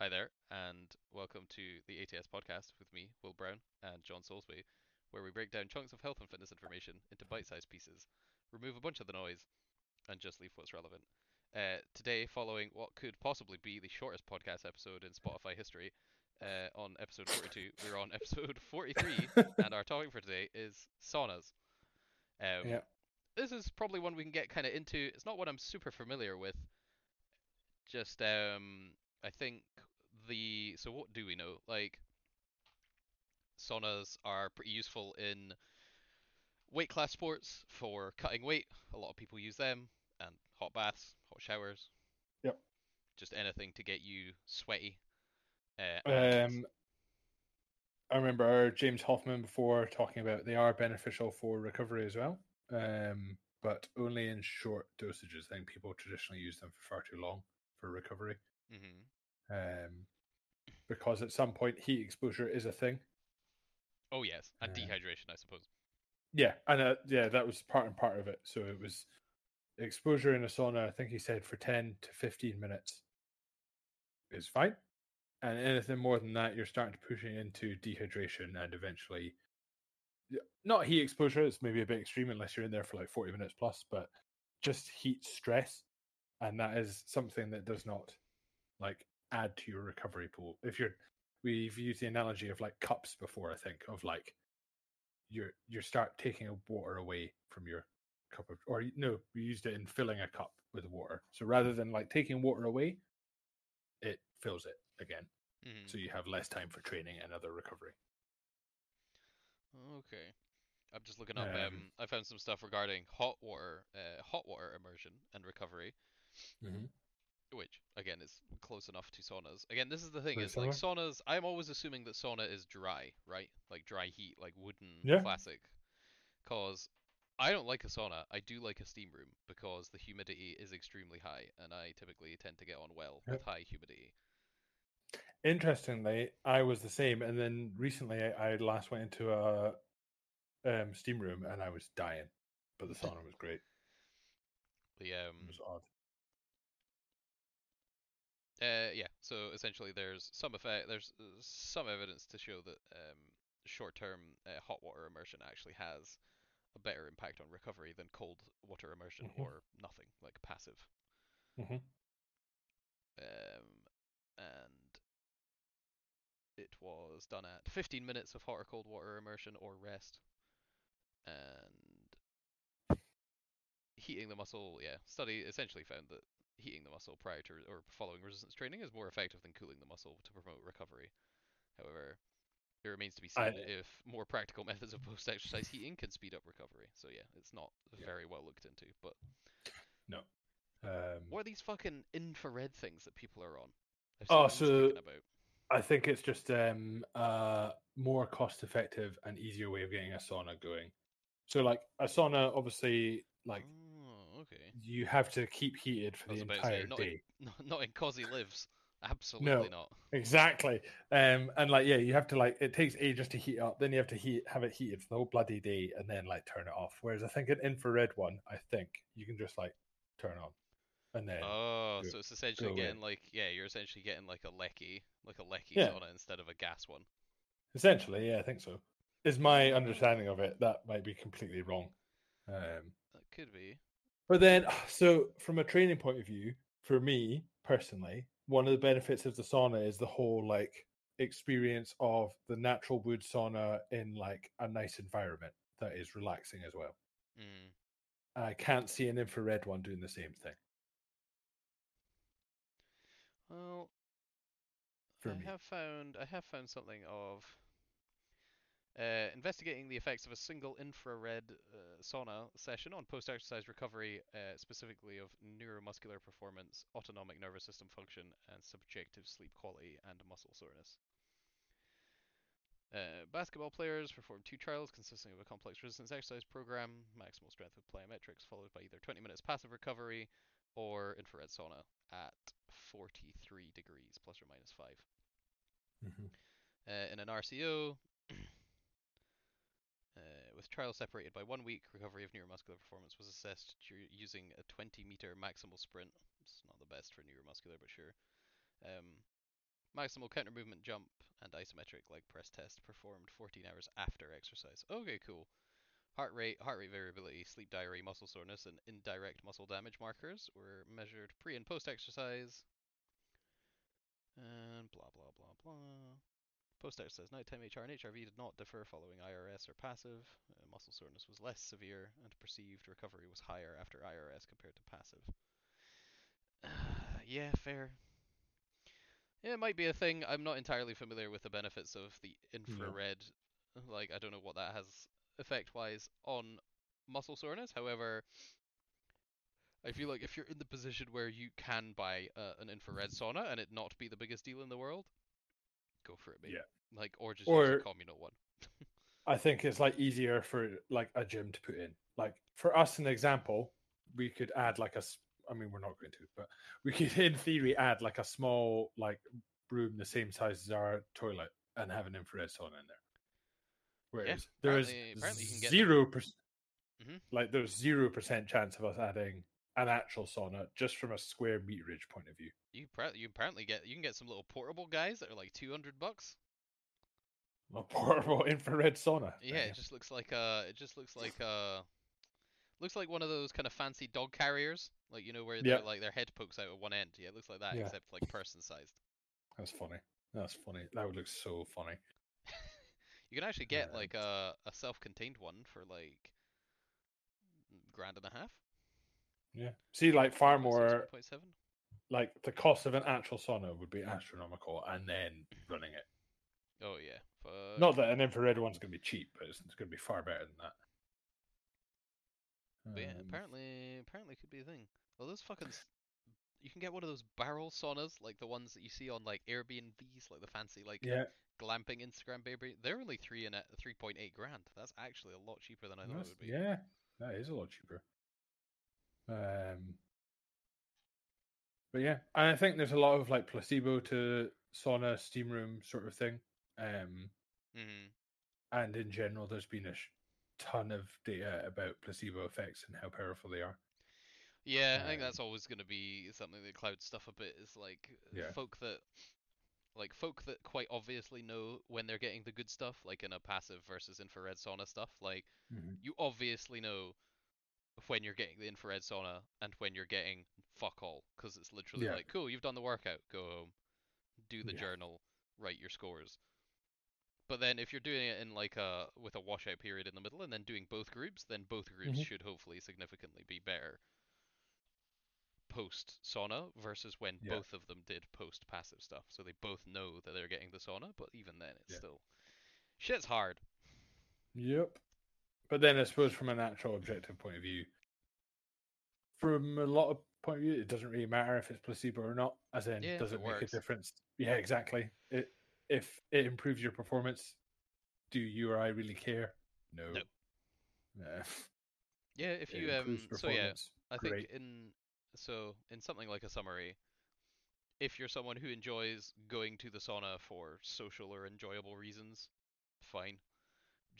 Hi there, and welcome to the ATS podcast with me, Will Brown, and John Soulsby, where we break down chunks of health and fitness information into bite sized pieces, remove a bunch of the noise, and just leave what's relevant. Uh, today, following what could possibly be the shortest podcast episode in Spotify history, uh, on episode 42, we're on episode 43, and our topic for today is saunas. Um, Yeah. This is probably one we can get kind of into. It's not one I'm super familiar with. Just, um, I think the so what do we know? Like saunas are pretty useful in weight class sports for cutting weight. A lot of people use them and hot baths, hot showers. Yep. Just anything to get you sweaty. Uh, Um, I remember James Hoffman before talking about they are beneficial for recovery as well, um, but only in short dosages. I think people traditionally use them for far too long for recovery, Mhm. um, because at some point heat exposure is a thing. Oh yes, and Yeah. dehydration, I suppose. Yeah, and uh, yeah, that was part and part of it. So it was exposure in a sauna. I think he said for ten to fifteen minutes is fine, and anything more than that, you're starting to push it into dehydration and eventually, not heat exposure. It's maybe a bit extreme unless you're in there for like forty minutes plus, but just heat stress, and that is something that does not like add to your recovery pool. If you're, we've used the analogy of like cups before. I think of like you you start taking water away from your cup of or no we used it in filling a cup with water so rather than like taking water away it fills it again Mhm. so you have less time for training and other recovery Okay. I'm just looking up. Um, Um, I found some stuff regarding hot water, uh, hot water immersion and recovery, which again is close enough to saunas. Again, this is the thing: is like saunas. I'm always assuming that sauna is dry, right? Like dry heat, like wooden, Yeah. classic. Cause I don't like a sauna. I do like a steam room because the humidity is extremely high, and I typically tend to get on well with high humidity. interestingly i was the same and then recently i, I last went into a um, steam room and i was dying but the sauna was great The it um, was odd Uh, yeah. So essentially, there's some effect. There's uh, some evidence to show that um, short-term uh, hot water immersion actually has a better impact on recovery than cold water immersion Mhm. or nothing, like passive. Mhm. Um, and it was done at 15 minutes of hot or cold water immersion or rest, and heating the muscle. Yeah, study essentially found that heating the muscle prior to or following resistance training is more effective than cooling the muscle to promote recovery. However, it remains to be seen I- if more practical methods of post-exercise heating can speed up recovery. So yeah, it's not Yeah. very well looked into. But no um, what are these fucking infrared things that people are on? Oh, so- about. I think it's just um a more cost effective and easier way of getting a sauna going. So like a sauna obviously like oh. You have to keep heated for the to say, entire not day. in, not, in Cosy Lives. Absolutely no, not. Exactly. Um and like yeah, you have to like it takes ages to heat up, then you have to heat have it heated for the whole bloody day and then like turn it off. Whereas I think an infrared one, I think you can just like turn on and then Oh, so it's essentially away. getting like yeah, you're essentially getting like a lecky, like a lecky Yeah. sauna instead of a gas one. essentially, yeah, I think so. Is my understanding of it. That might be completely wrong. Um That could be. But then, so from a training point of view, for me personally, one of the benefits of the sauna is the whole like experience of the natural wood sauna in like a nice environment that is relaxing as well. Mm. I can't see an infrared one doing the same thing Well, for I me. have found I have found something of uh, investigating the effects of a single infrared uh, sauna session on post-exercise recovery, uh, specifically of neuromuscular performance, autonomic nervous system function, and subjective sleep quality and muscle soreness. Uh, basketball players performed two trials consisting of a complex resistance exercise program, maximal strength with plyometrics, followed by either 20 minutes passive recovery or infrared sauna at 43 degrees plus or minus 5. Mhm. Uh, in an RCO, uh, with trials separated by one week, recovery of neuromuscular performance was assessed using a 20 meter maximal sprint. It's not the best for neuromuscular, but sure. Um, Maximal counter movement jump and isometric leg press test performed 14 hours after exercise. Okay, cool. Heart rate, heart rate variability, sleep diary, muscle soreness, and indirect muscle damage markers were measured pre and post exercise. And blah blah blah blah. Post exercise nighttime HR and HRV did not differ following IRS or passive. Uh, muscle soreness was less severe, and perceived recovery was higher after IRS compared to passive. yeah, fair. Yeah, it might be a thing. I'm not entirely familiar with the benefits of the infrared. Like, I don't know what that has effect wise on muscle soreness. However, I feel like if you're in the position where you can buy uh, an infrared sauna and it not be the biggest deal in the world, go for it, mate. Yeah. Like, or just use a communal one. I think it's like easier for like a gym to put in. Like for us, an example, we could add like a. I mean, we're not going to, but we could, in theory, add like a small like room the same size as our toilet and have an infrared sauna in there. Whereas there's apparently- apparently you can get them. zero percent, Mhm. like there's zero percent chance of us adding an actual sauna just from a square meterage point of view. You you apparently get you can get some little portable guys that are like 200 bucks. A portable infrared sauna. Yeah, it just looks like uh it just looks like uh looks like one of those kind of fancy dog carriers, like you know where Yeah. they're like their head pokes out at one end. Yeah, it looks like that Yeah. except like person sized. That's funny. That's funny. That would look so funny. You can actually get like a a self-contained one for like grand and a half. Yeah. See, like far Point more, 1.7. like the cost of an actual sauna would be astronomical, and then running it. Oh yeah. Fuck. Not that an infrared one's going to be cheap, but it's, it's going to be far better than that. But yeah, Um, apparently, apparently could be a thing. Well, those fucking, you can get one of those barrel saunas, like the ones that you see on like Airbnbs, like the fancy like yeah, glamping Instagram baby. They're only three and three point eight grand. That's actually a lot cheaper than I thought that's- it would be. yeah, that is a lot cheaper. Um, but yeah, and I think there's a lot of like placebo to sauna, steam room sort of thing. Um, mm-hmm. and in general, there's been a sh- ton of data about placebo effects and how powerful they are. Yeah, I think Um, that's always going to be something that clouds stuff a bit. Is like Yeah. folk that, like folk that quite obviously know when they're getting the good stuff, like in a passive versus infrared sauna stuff. Like you obviously know when you're getting the infrared sauna and when you're getting fuck all because it's literally Yeah. like cool you've done the workout go home do the Yeah. journal write your scores but then if you're doing it in like a with a washout period in the middle and then doing both groups then both groups Mhm. should hopefully significantly be better post sauna versus when Yeah. both of them did post passive stuff so they both know that they're getting the sauna but even then it's still shit's hard Yep. But then I suppose from an actual objective point of view, from a lot of point of view, it doesn't really matter if it's placebo or not. As in, Yeah, does it it, make works. a difference? Yeah, exactly. It, if it improves your performance, do you or I really care? No. No. Yeah. yeah if you um so yeah. I think Great. in so in something like a summary, if you're someone who enjoys going to the sauna for social or enjoyable reasons, fine.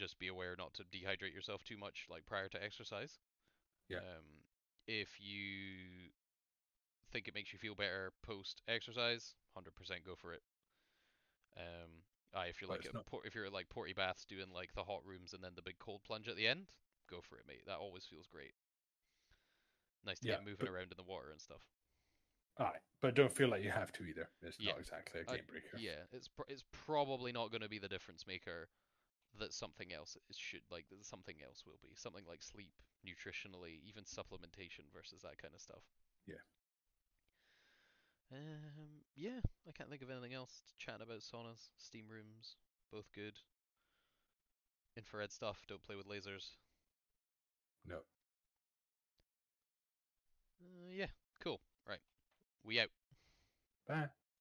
Just be aware not to dehydrate yourself too much like prior to exercise. Yeah. Um if you think it makes you feel better post exercise, 100% go for it. Um aye, if you're like it's a not- por- if you're like porty baths doing like the hot rooms and then the big cold plunge at the end, go for it, mate. That always feels great. Nice to Yeah, get moving but- around in the water and stuff. Aye, but don't feel like you have to either. It's Yeah. not exactly a I- game breaker. Yeah, it's pr- it's probably not going to be the difference maker that something else is should like that something else will be. Something like sleep, nutritionally, even supplementation versus that kind of stuff. Yeah. Um. Yeah, I can't think of anything else to chat about saunas, steam rooms, both good. Infrared stuff. Don't play with lasers. No. Uh, yeah, cool. Right, we out. Bye.